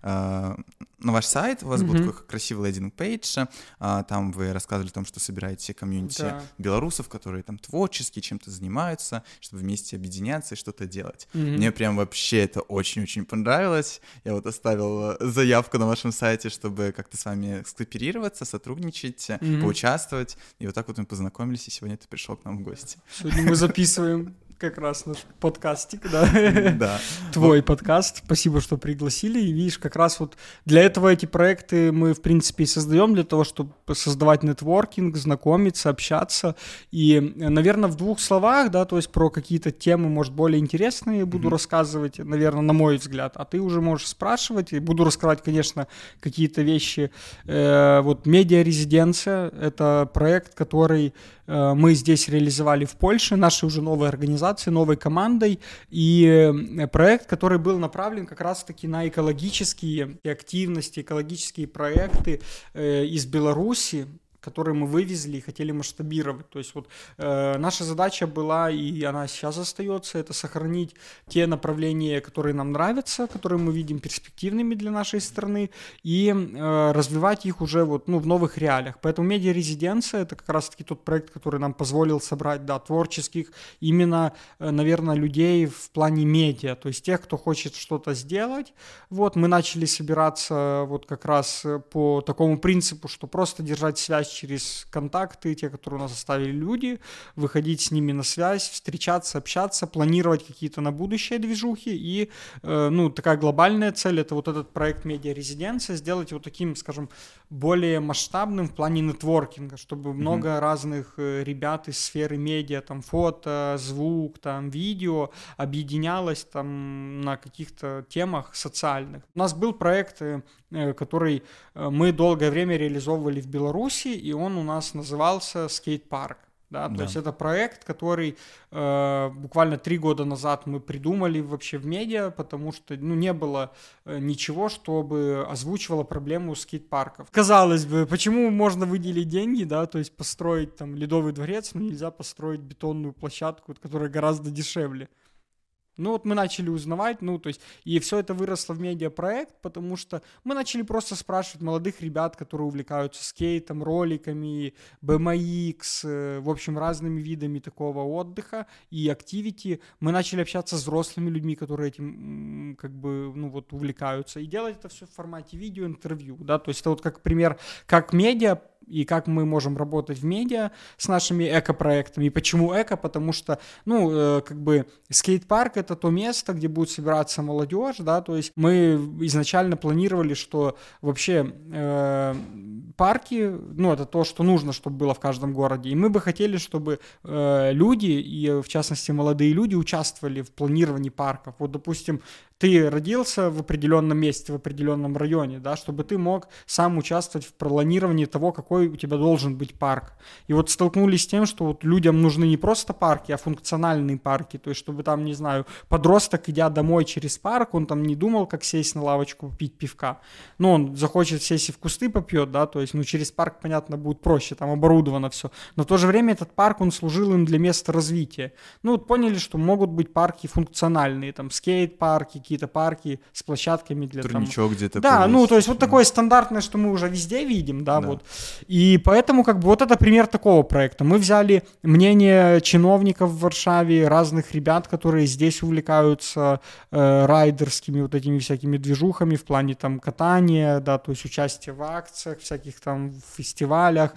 а, на ваш сайт. У вас mm-hmm. был такой красивый landing page. Там вы рассказывали о том, что собираете community да. белорусов, которые там творчески чем-то занимаются, чтобы вместе объединяться и что-то делать. Mm-hmm. Мне прям вообще вообще это очень-очень понравилось. Я вот оставил э, заявку на вашем сайте, чтобы как-то с вами скооперироваться, сотрудничать, mm-hmm. поучаствовать. И вот так вот мы познакомились, и сегодня ты пришел к нам в гости. Сегодня мы записываем как раз наш подкастик, да? Да. Твой подкаст. Спасибо, что пригласили. И видишь, как раз вот для этого эти проекты мы, в принципе, и создаем, для того, чтобы создавать нетворкинг, знакомиться, общаться. И, наверное, в двух словах, да, то есть про какие-то темы, может, более интересные буду mm-hmm. рассказывать, наверное, на мой взгляд. А ты уже можешь спрашивать. И буду раскрывать, конечно, какие-то вещи. Э, вот «Медиа-резиденция» — это проект, который мы здесь реализовали в Польше, нашей уже новой организацией, новой командой, и э, проект, который был направлен как раз-таки на экологические активности, экологические проекты э, из Беларуси, которые мы вывезли и хотели масштабировать. То есть вот э, наша задача была, и она сейчас остается, это сохранить те направления, которые нам нравятся, которые мы видим перспективными для нашей страны, и э, развивать их уже вот, ну, в новых реалиях. Поэтому медиа-резиденция — это как раз-таки тот проект, который нам позволил собрать, да, творческих, именно, э, наверное, людей в плане медиа, то есть тех, кто хочет что-то сделать. Вот, мы начали собираться вот как раз по такому принципу, что просто держать связь через контакты, те, которые у нас оставили люди, выходить с ними на связь, встречаться, общаться, планировать какие-то на будущее движухи. И, э, ну, такая глобальная цель — это вот этот проект «Медиа-резиденция» сделать вот таким, скажем, более масштабным в плане нетворкинга, чтобы mm-hmm. много разных э, ребят из сферы медиа, там, фото, звук, там, видео объединялось там на каких-то темах социальных. У нас был проект, э, который мы долгое время реализовывали в Беларуси, и он у нас назывался скейт-парк. Да, то Да. есть это проект, который э, буквально три года назад мы придумали вообще в медиа, потому что ну, не было э, ничего, чтобы озвучивало проблему скейт-парков. Казалось бы, почему можно выделить деньги, да, то есть построить там ледовый дворец, но нельзя построить бетонную площадку, которая гораздо дешевле. Ну вот мы начали узнавать, ну то есть, и все это выросло в медиапроект, потому что мы начали просто спрашивать молодых ребят, которые увлекаются скейтом, роликами, BMX, э, в общем, разными видами такого отдыха и активити. Мы начали общаться с взрослыми людьми, которые этим как бы, ну вот, увлекаются, и делать это все в формате видеоинтервью, да, то есть это вот как пример, как медиа и как мы можем работать в медиа с нашими эко-проектами. И почему эко? Потому что, ну, э, как бы скейт-парк — это то место, где будет собираться молодежь, да, то есть мы изначально планировали, что вообще э, парки, ну, это то, что нужно, чтобы было в каждом городе, и мы бы хотели, чтобы э, люди, и в частности молодые люди, участвовали в планировании парков. Вот, допустим, ты родился в определенном месте, в определенном районе, да, чтобы ты мог сам участвовать в планировании того, какой у тебя должен быть парк. И вот столкнулись с тем, что вот людям нужны не просто парки, а функциональные парки, то есть чтобы там, не знаю, подросток, идя домой через парк, он там не думал, как сесть на лавочку, пить пивка. Ну, он захочет сесть и в кусты попьет, да, то есть, ну, через парк, понятно, будет проще, там оборудовано все. Но в то же время этот парк, он служил им для места развития. Ну, вот поняли, что могут быть парки функциональные, там, скейт-парки, какие-то парки с площадками для там... Турничок где-то Да, ну, то есть вот такое стандартное, что мы уже везде видим, да, Да. вот. И поэтому как бы вот это пример такого проекта. Мы взяли мнение чиновников в Варшаве, разных ребят, которые здесь увлекаются э, райдерскими вот этими всякими движухами в плане там катания, да, то есть участие в акциях, всяких там фестивалях,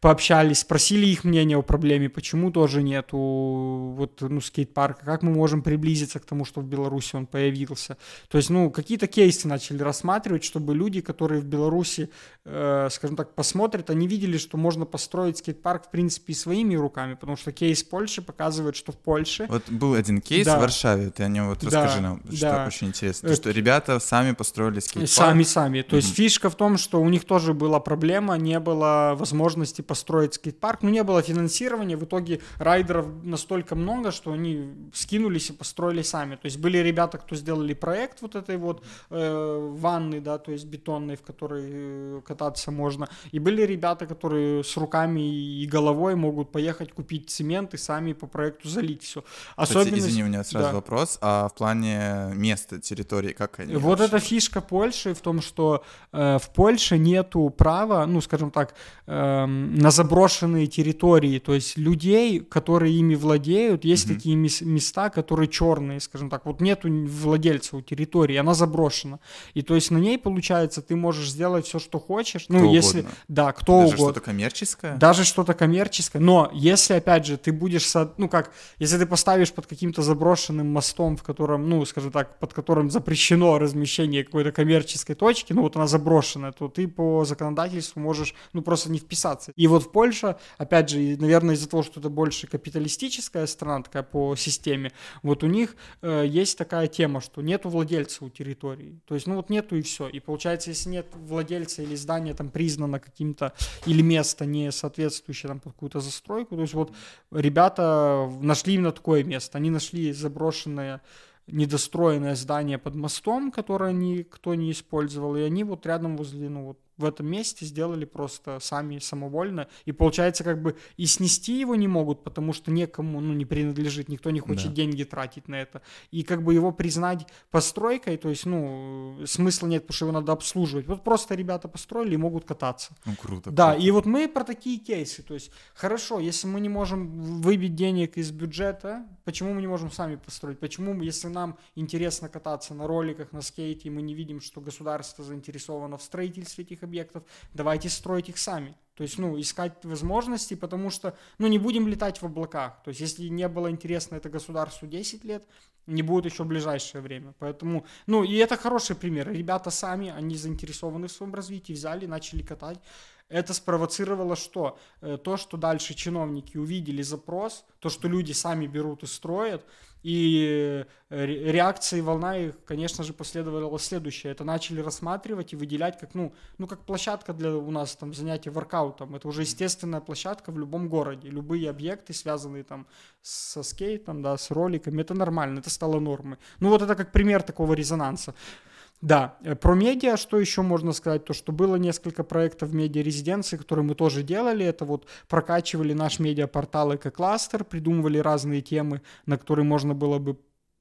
пообщались, спросили их мнение о проблеме, почему тоже нету вот, ну, скейт-парка, как мы можем приблизиться к тому, что в Беларуси он появился. То есть, ну, какие-то кейсы начали рассматривать, чтобы люди, которые в Беларуси, э, скажем так, посмотрят, они видели, что можно построить скейт-парк, в принципе, и своими руками, потому что кейс Польши показывает, что в Польше Вот был один кейс Да. в Варшаве, ты о нем вот Да, расскажи нам, что да. очень интересно. То, что ребята сами построили скейт-парк. Сами-сами. То есть Мгм. фишка в том, что у них тоже была проблема, не было возможности построить скейт-парк, ну не было финансирования, в итоге райдеров настолько много, что они скинулись и построили сами. То есть были ребята, кто сделали проект вот этой вот э, ванны, да, то есть бетонной, в которой э, кататься можно, и были ребята, которые с руками и головой могут поехать купить цемент и сами по проекту залить все. Кстати, извини, у меня сразу да. вопрос. А в плане места, территории, как они Вот вообще? эта фишка Польши в том, что э, в Польше нету права, ну, скажем так, эм, на заброшенные территории, то есть людей, которые ими владеют, есть Мгм. такие мес- места, которые черные, скажем так, вот нету владельца у территории, она заброшена, и то есть на ней, получается, ты можешь сделать все, что хочешь, ну, Кто если, угодно. да, кто Даже угодно. что-то коммерческое? Даже что-то коммерческое. Но если, опять же, ты будешь, со- ну как, если ты поставишь под каким-то заброшенным мостом, в котором, ну, скажем так, под которым запрещено размещение какой-то коммерческой точки, ну вот она заброшенная, то ты по законодательству можешь, ну, просто не вписаться. И вот в Польше, опять же, наверное, из-за того, что это больше капиталистическая страна такая по системе, вот у них э, есть такая тема, что нету владельца у территории. То есть, ну вот нету и все. И получается, если нет владельца или здание там признано каким-то, или место не соответствующее там под какую-то застройку, то есть вот ребята нашли именно такое место. Они нашли заброшенное недостроенное здание под мостом, которое никто не использовал, и они вот рядом возле, ну вот в этом месте сделали просто сами самовольно, и получается как бы и снести его не могут, потому что некому, ну, не принадлежит, никто не хочет Да. деньги тратить на это, и как бы его признать постройкой, то есть, ну, смысла нет, потому что его надо обслуживать, вот просто ребята построили и могут кататься. Ну, круто. Да, круто. и вот мы про такие кейсы. То есть, хорошо, если мы не можем выбить денег из бюджета, почему мы не можем сами построить? Почему, если нам интересно кататься на роликах, на скейте, и мы не видим, что государство заинтересовано в строительстве этих объектов, давайте строить их сами. То есть, ну, искать возможности, потому что, ну, не будем летать в облаках. То есть, если не было интересно это государству 10 лет, не будет еще в ближайшее время. Поэтому, ну, и это хороший пример. Ребята сами, они заинтересованы в своем развитии, взяли, начали катать. Это спровоцировало что? Э, то, что дальше чиновники увидели запрос, то, что люди сами берут и строят, и э, реакция и волна их, конечно же, последовала следующее. Это начали рассматривать и выделять как, ну, ну, как площадка для у нас там занятия воркаутом. Это уже естественная площадка в любом городе. Любые объекты, связанные там со скейтом, да, с роликами, это нормально, это стало нормой. Ну, вот это как пример такого резонанса. Да, э, про медиа, что еще можно сказать, то, что было несколько проектов медиа-резиденции, которые мы тоже делали, это вот прокачивали наш медиапортал эко-кластер, придумывали разные темы, на которые можно было бы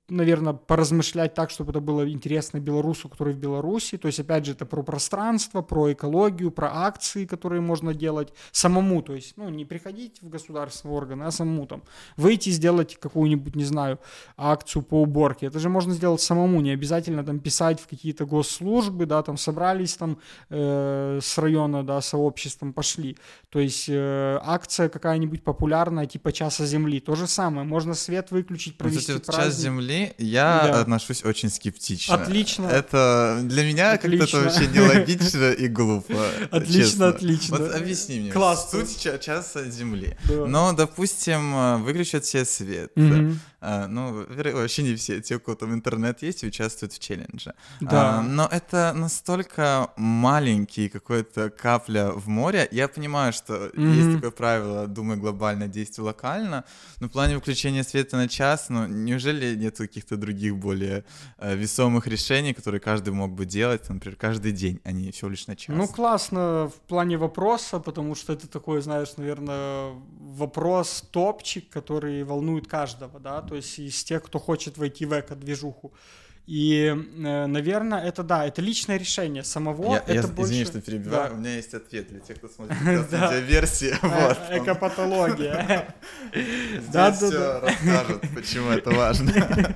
наверное, поразмышлять так, чтобы это было интересно белорусу, который в Беларуси. То есть, опять же, это про пространство, про экологию, про акции, которые можно делать самому. То есть, ну, не приходить в государственные органы, а самому там выйти, сделать какую-нибудь, не знаю, акцию по уборке. Это же можно сделать самому, не обязательно там писать в какие-то госслужбы, да, там собрались там э, с района, да, сообществом пошли. То есть, э, акция какая-нибудь популярная, типа часа земли. То же самое. Можно свет выключить, провести вот, праздник. Час земли я да. отношусь очень скептично. Отлично. Это для меня как-то это вообще нелогично и глупо. Отлично, честно. отлично. Вот объясни мне. Класс. Суть часа Земли. Да. Но, допустим, э, выключат все свет. Угу. Ну, вообще не все. Те, у кого там интернет есть, участвуют в челлендже. Да. Но это настолько маленький какой-то капля в море. Я понимаю, что угу. есть такое правило, думай глобально, действуй локально. Но в плане выключения света на час, ну, неужели нет каких-то других более э, весомых решений, которые каждый мог бы делать, например, каждый день, а не всего лишь на час. Ну, классно в плане вопроса, потому что это такой, знаешь, наверное, вопрос топчик, который волнует каждого, да, то есть из тех, кто хочет войти в эко-движуху. И, э, наверное, это да, это личное решение самого. Я, это я больше... извини, что перебиваю, да. у меня есть ответ для тех, кто смотрит видеоверсии. вот, Экопатология. Да, да, да. расскажут, почему это важно.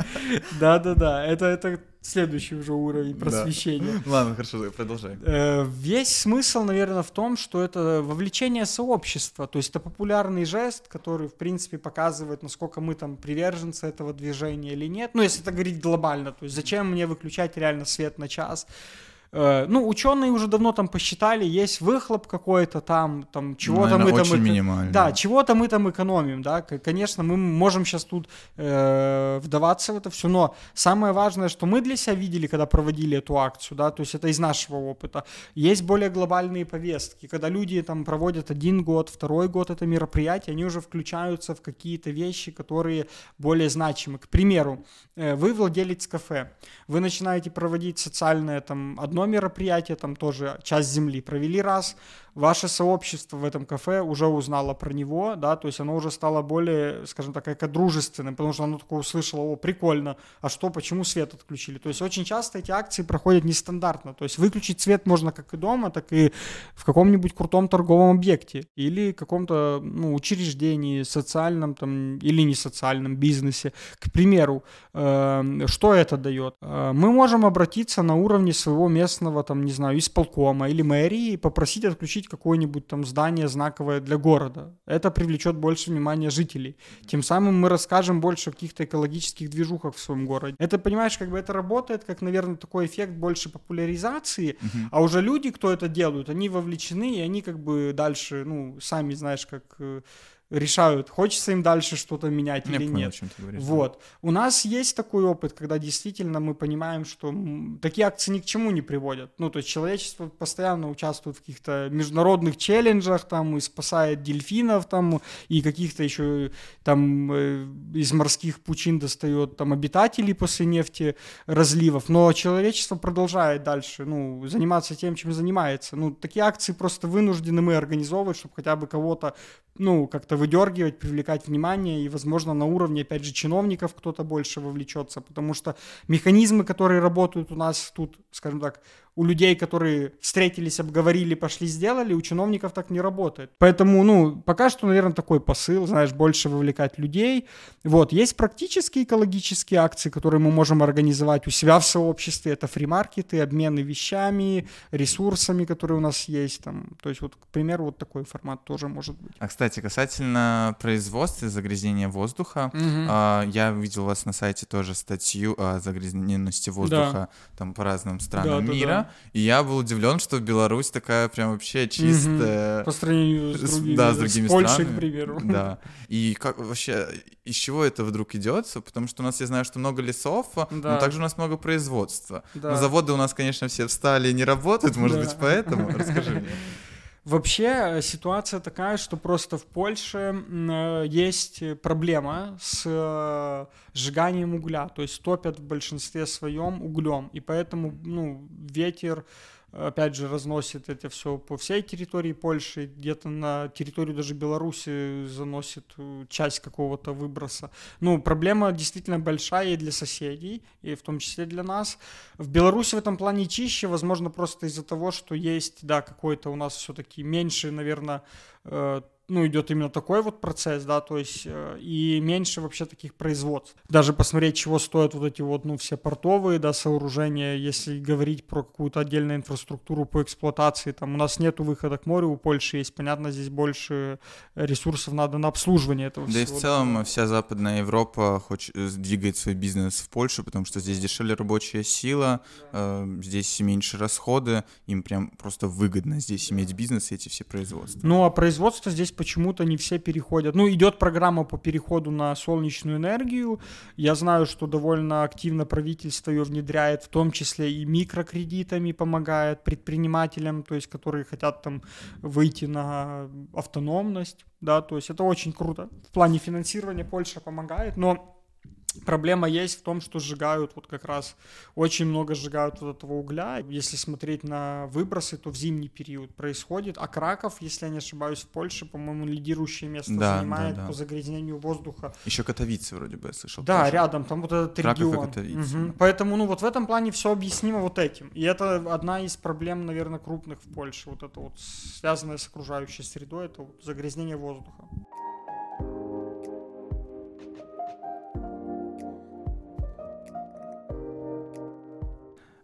Да, да, да. Это это следующий уже уровень просвещения. Да. Ладно, хорошо, продолжай. Э, весь смысл, наверное, в том, что это вовлечение сообщества, то есть это популярный жест, который, в принципе, показывает, насколько мы там приверженцы этого движения или нет. Ну, если это говорить глобально, то есть зачем мне выключать реально свет на час? Э, ну, ученые уже давно там посчитали, есть выхлоп какой-то там, там чего-то мы там... Очень. Да, чего-то мы там экономим, да. Конечно, мы можем сейчас тут э, вдаваться в это все, но самое важное, что мы для себя видели, когда проводили эту акцию, да, то есть это из нашего опыта. Есть более глобальные повестки, когда люди там проводят один год, второй год это мероприятие, они уже включаются в какие-то вещи, которые более значимы. К примеру, э, вы владелец кафе, вы начинаете проводить социальное там одно одно мероприятие, там тоже часть земли провели раз, ваше сообщество в этом кафе уже узнало про него, да, то есть оно уже стало более, скажем так, эко-дружественным, потому что оно такое услышало, о, прикольно, а что, почему свет отключили? То есть очень часто эти акции проходят нестандартно, то есть выключить свет можно как и дома, так и в каком-нибудь крутом торговом объекте или каком-то, ну, учреждении, социальном там или не социальном бизнесе. К примеру, э, что это дает? Э, мы можем обратиться на уровне своего местного, там, не знаю, исполкома или мэрии и попросить отключить какое-нибудь там здание знаковое для города. Это привлечет больше внимания жителей. Тем самым мы расскажем больше о каких-то экологических движухах в своем городе. Это, понимаешь, как бы это работает, как, наверное, такой эффект больше популяризации, uh-huh. а уже люди, кто это делают, они вовлечены, и они как бы дальше, ну, сами, знаешь, как э, решают, хочется им дальше что-то менять Я или понял, нет. Говоришь, вот. Да. У нас есть такой опыт, когда действительно мы понимаем, что такие акции ни к чему не приводят. Ну, то есть человечество постоянно участвует в каких-то международных челленджах, там, и спасает дельфинов, там, и каких-то еще там э, из морских пучин достает там обитателей после нефти разливов, но человечество продолжает дальше, ну, заниматься тем, чем занимается. Ну, такие акции просто вынуждены мы организовывать, чтобы хотя бы кого-то, ну, как-то выдергивать, привлекать внимание, и, возможно, на уровне, опять же, чиновников кто-то больше вовлечется, потому что механизмы, которые работают у нас тут, скажем так, у людей, которые встретились, обговорили, пошли, сделали, у чиновников так не работает. Поэтому, ну, пока что, наверное, такой посыл, знаешь, больше вовлекать людей. Вот, есть практические экологические акции, которые мы можем организовать у себя в сообществе. Это фримаркеты, обмены вещами, ресурсами, которые у нас есть. Там. То есть, вот, к примеру, вот такой формат тоже может быть. А, кстати, касательно производства загрязнения воздуха, угу. я видел у вас на сайте тоже статью о загрязненности воздуха да. там по разным странам да, мира. Да, да. И я был удивлен, что Беларусь такая прям вообще чистая. Угу. По сравнению с другими, да, с другими с Польшей, странами. к примеру. Да. И как вообще, из чего это вдруг идет? Потому что у нас, я знаю, что много лесов, Да. но также у нас много производства. Да. Но заводы у нас, конечно, все встали и не работают, может Да. быть, поэтому. Расскажи мне. Вообще э, ситуация такая, что просто в Польше э, есть проблема с э, сжиганием угля, то есть топят в большинстве своем углем, и поэтому ну, ветер опять же разносит это все по всей территории Польши, где-то на территорию даже Беларуси заносит э, часть какого-то выброса. Ну, проблема действительно большая и для соседей, и в том числе для нас. В Беларуси в этом плане чище, возможно, просто из-за того, что есть, да, какой-то у нас все-таки меньше, наверное, э, ну, идет именно такой вот процесс, да, то есть э, и меньше вообще таких производств. Даже посмотреть, чего стоят вот эти вот, ну, все портовые, да, сооружения, если говорить про какую-то отдельную инфраструктуру по эксплуатации, там у нас нету выхода к морю, у Польши есть, понятно, здесь больше ресурсов надо на обслуживание этого Да и всего. в целом вся Западная Европа хочет двигает свой бизнес в Польшу, потому что здесь дешевле рабочая сила, э, здесь меньше расходы, им прям просто выгодно здесь иметь бизнес и эти все производства. Ну, а производство здесь почему-то не все переходят. Ну, идет программа по переходу на солнечную энергию. Я знаю, что довольно активно правительство ее внедряет, в том числе и микрокредитами помогает предпринимателям, то есть которые хотят там выйти на автономность, да, то есть это очень круто. В плане финансирования Польша помогает, но Проблема есть в том, что сжигают вот как раз, очень много сжигают вот этого угля. Если смотреть на выбросы, то в зимний период происходит. А Краков, если я не ошибаюсь, в Польше, по-моему, лидирующее место Да, занимает да, да. по загрязнению воздуха. Еще Катовицы вроде бы я слышал. Да, тоже. рядом, там вот этот Краков и регион. Катовице. Мгм. Поэтому, ну вот в этом плане все объяснимо вот этим. И это одна из проблем, наверное, крупных в Польше. Вот это вот связанное с окружающей средой, это вот загрязнение воздуха.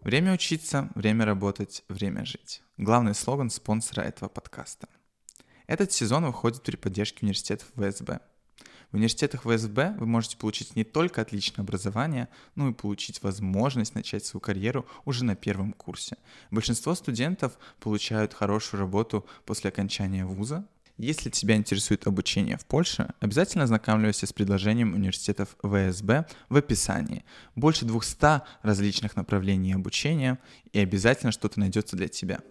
Время учиться, время работать, время жить. Главный слоган спонсора этого подкаста. Этот сезон выходит при поддержке университетов ВСБ. В университетах ВСБ вы можете получить не только отличное образование, но и получить возможность начать свою карьеру уже на первом курсе. Большинство студентов получают хорошую работу после окончания вуза. Если тебя интересует обучение в Польше, обязательно ознакомливайся с предложением университетов ВСБ в описании. Больше 200 различных направлений обучения, и обязательно что-то найдется для тебя.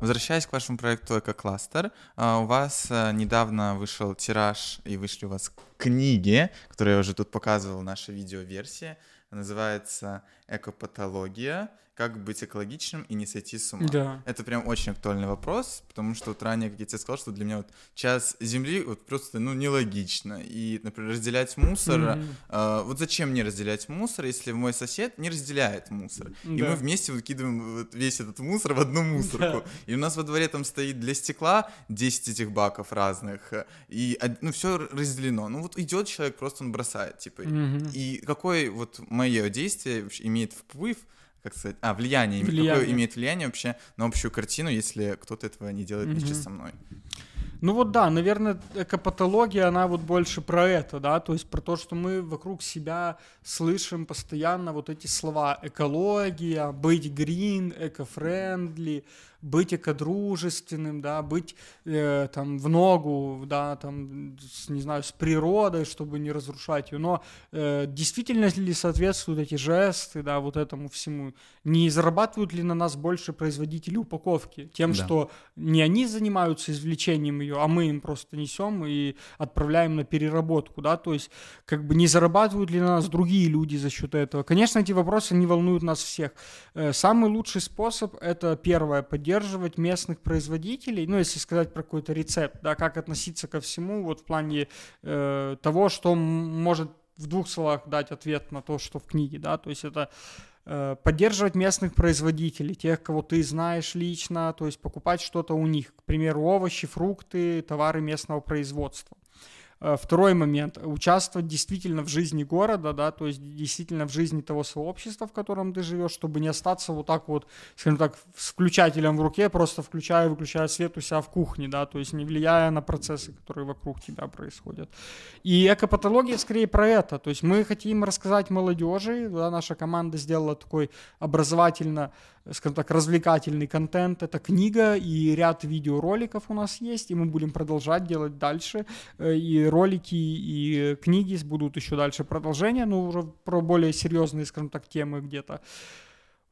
Возвращаясь к вашему проекту «Эко-кластер», а, у вас а, недавно вышел тираж и вышли у вас книги, которые я уже тут показывал, наша видеоверсия. Называется «Экопатология. Как быть экологичным и не сойти с ума». Да. Это прям очень актуальный вопрос, потому что вот ранее, как я тебе сказал, что для меня вот час Земли вот просто, ну, нелогично. И, например, разделять мусор, Мгм. а, вот зачем мне разделять мусор, если мой сосед не разделяет мусор? И Да. мы вместе выкидываем вот весь этот мусор в одну мусорку. И у нас во дворе там стоит для стекла 10 этих баков разных, э, и ну все разделено. Ну вот идет человек, просто он бросает, типа. Мгм. И какое вот мое действие имеет вплыв, как сказать, а, влияние, Влияние. какое имеет влияние вообще на общую картину, если кто-то этого не делает вместе Мгм. со мной. Ну вот да, наверное, экопатология, она вот больше про это, да, то есть про то, что мы вокруг себя слышим постоянно вот эти слова экология, быть green, эко-френдли, быть экодружественным, да, быть э, там в ногу, да, там, с, не знаю, с природой, чтобы не разрушать ее, но э, действительно ли соответствуют эти жесты, да, вот этому всему? Не зарабатывают ли на нас больше производители упаковки тем, Да. что не они занимаются извлечением ее, а мы им просто несем и отправляем на переработку, да, то есть как бы не зарабатывают ли на нас другие люди за счет этого? Конечно, эти вопросы не волнуют нас всех. Э, Самый лучший способ это первое поддерживать местных производителей, ну если сказать про какой-то рецепт, да, как относиться ко всему вот в плане э, того, что может в двух словах дать ответ на то, что в книге, да, то есть это э, поддерживать местных производителей, тех, кого ты знаешь лично, то есть покупать что-то у них, к примеру, овощи, фрукты, товары местного производства. Э, второй момент, участвовать действительно в жизни города, да, то есть действительно в жизни того сообщества, в котором ты живешь, чтобы не остаться вот так вот, скажем так, с включателем в руке, просто включая и выключая свет у себя в кухне, да, то есть не влияя на процессы, которые вокруг тебя происходят. И экопатология скорее про это, то есть мы хотим рассказать молодежи, да, наша команда сделала такой образовательно скажем так, развлекательный контент. Это книга и ряд видеороликов у нас есть, и мы будем продолжать делать дальше. Э, и ролики, и книги будут еще дальше продолжение, но уже про более серьезные, скажем так, темы где-то.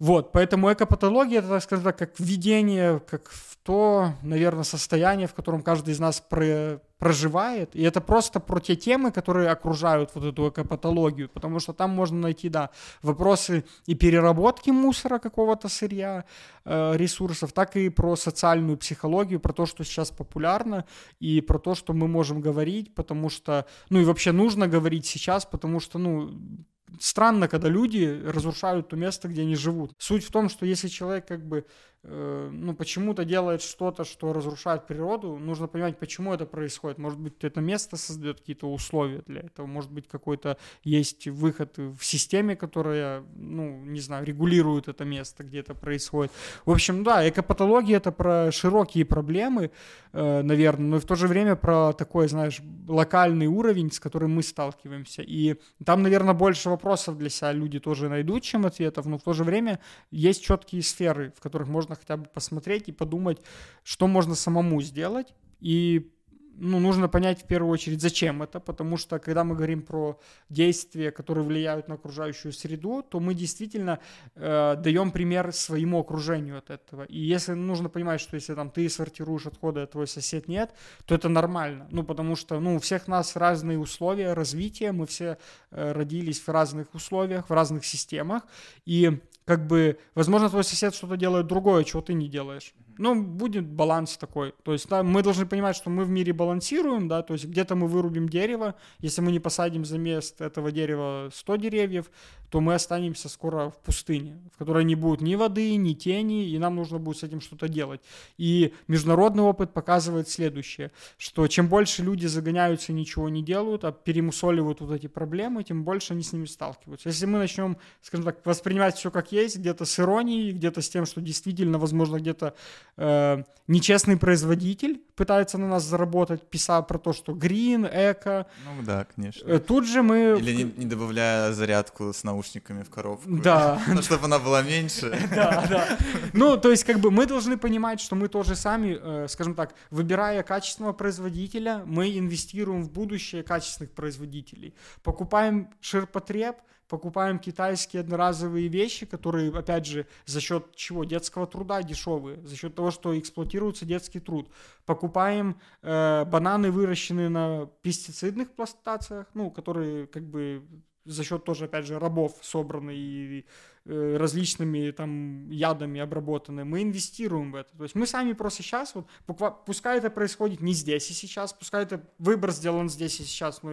Вот, поэтому экопатология это, так скажем так, как введение, как в то, наверное, состояние, в котором каждый из нас про, проживает. И это просто про те темы, которые окружают вот эту экопатологию, потому что там можно найти, да, вопросы и переработки мусора какого-то сырья, э, ресурсов, так и про социальную психологию, про то, что сейчас популярно, и про то, что мы можем говорить, потому что, ну и вообще нужно говорить сейчас, потому что, ну, странно, когда люди разрушают то место, где они живут. Суть в том, что если человек как бы ну, почему-то делает что-то, что разрушает природу, нужно понимать, почему это происходит. Может быть, это место создает какие-то условия для этого, может быть, какой-то есть выход в системе, которая, ну, не знаю, регулирует это место, где это происходит. В общем, да, экопатология — это про широкие проблемы, э, наверное, но и в то же время про такой, знаешь, локальный уровень, с которым мы сталкиваемся. И там, наверное, больше вопросов для себя люди тоже найдут, чем ответов, но в то же время есть четкие сферы, в которых можно можно хотя бы посмотреть и подумать, что можно самому сделать. И ну, нужно понять в первую очередь, зачем это, потому что когда мы говорим про действия, которые влияют на окружающую среду, то мы действительно э, даем пример своему окружению от этого. И если нужно понимать, что если там ты сортируешь отходы, а твой сосед нет, то это нормально. Ну, потому что ну, у всех нас разные условия развития, мы все э, родились в разных условиях, в разных системах, и как бы, возможно, твой сосед что-то делает другое, чего ты не делаешь. Ну, будет баланс такой. То есть, да, мы должны понимать, что мы в мире балансируем, да, то есть где-то мы вырубим дерево, если мы не посадим за место этого дерева 100 деревьев, то мы останемся скоро в пустыне, в которой не будет ни воды, ни тени, и нам нужно будет с этим что-то делать. И международный опыт показывает следующее, что чем больше люди загоняются и ничего не делают, а перемусоливают вот эти проблемы, тем больше они с ними сталкиваются. Если мы начнем, скажем так, воспринимать все как есть, где-то с иронией, где-то с тем, что действительно, возможно, где-то э, нечестный производитель пытается на нас заработать, писая про то, что green, эко. Ну да, конечно. Э, тут же мы... Или не, не добавляя зарядку с наушниками в коробку. Да. Чтобы она была меньше. Да, да. Ну, то есть, как бы мы должны понимать, что мы тоже сами, э, скажем так, выбирая качественного производителя, мы инвестируем в будущее качественных производителей. Покупаем ширпотреб, покупаем китайские одноразовые вещи, которые, опять же, за счет чего? Детского труда дешевые, за счет того, что эксплуатируется детский труд. Покупаем э, бананы, выращенные на пестицидных плантациях, ну, которые как бы за счет тоже, опять же, рабов собраны и э, различными там ядами обработаны, мы инвестируем в это. То есть мы сами просто сейчас, вот, пускай это происходит не здесь и сейчас, пускай это выбор сделан здесь и сейчас, но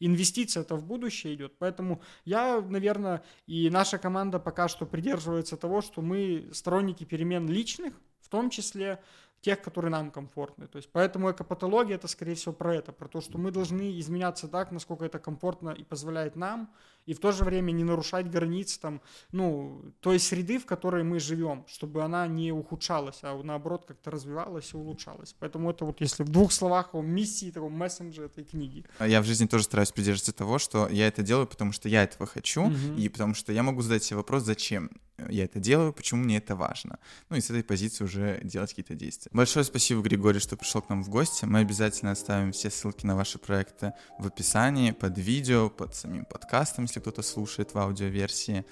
инвестиция это в будущее идет. Поэтому я, наверное, и наша команда пока что придерживается того, что мы сторонники перемен личных, в том числе тех, которые нам комфортны. То есть поэтому экопатология это, скорее всего, про это, про то, что мы должны изменяться так, насколько это комфортно и позволяет нам, и в то же время не нарушать границ там, ну, той среды, в которой мы живем, чтобы она не ухудшалась, а наоборот как-то развивалась и улучшалась. Поэтому это вот если в двух словах о миссии такого мессенджера этой книги. Я в жизни тоже стараюсь придерживаться того, что я это делаю, потому что я этого хочу, угу. и потому что я могу задать себе вопрос, зачем я это делаю, почему мне это важно. Ну и с этой позиции уже делать какие-то действия. Большое спасибо, Григорий, что пришел к нам в гости. Мы обязательно оставим все ссылки на ваши проекты в описании, под видео, под самим подкастом, если кто-то слушает в аудиоверсии.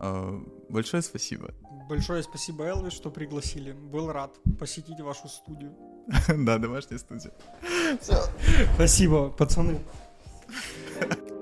Э, большое спасибо. Большое спасибо, Элвис, что пригласили. Был рад посетить вашу студию. Да, домашняя студия. Спасибо, пацаны.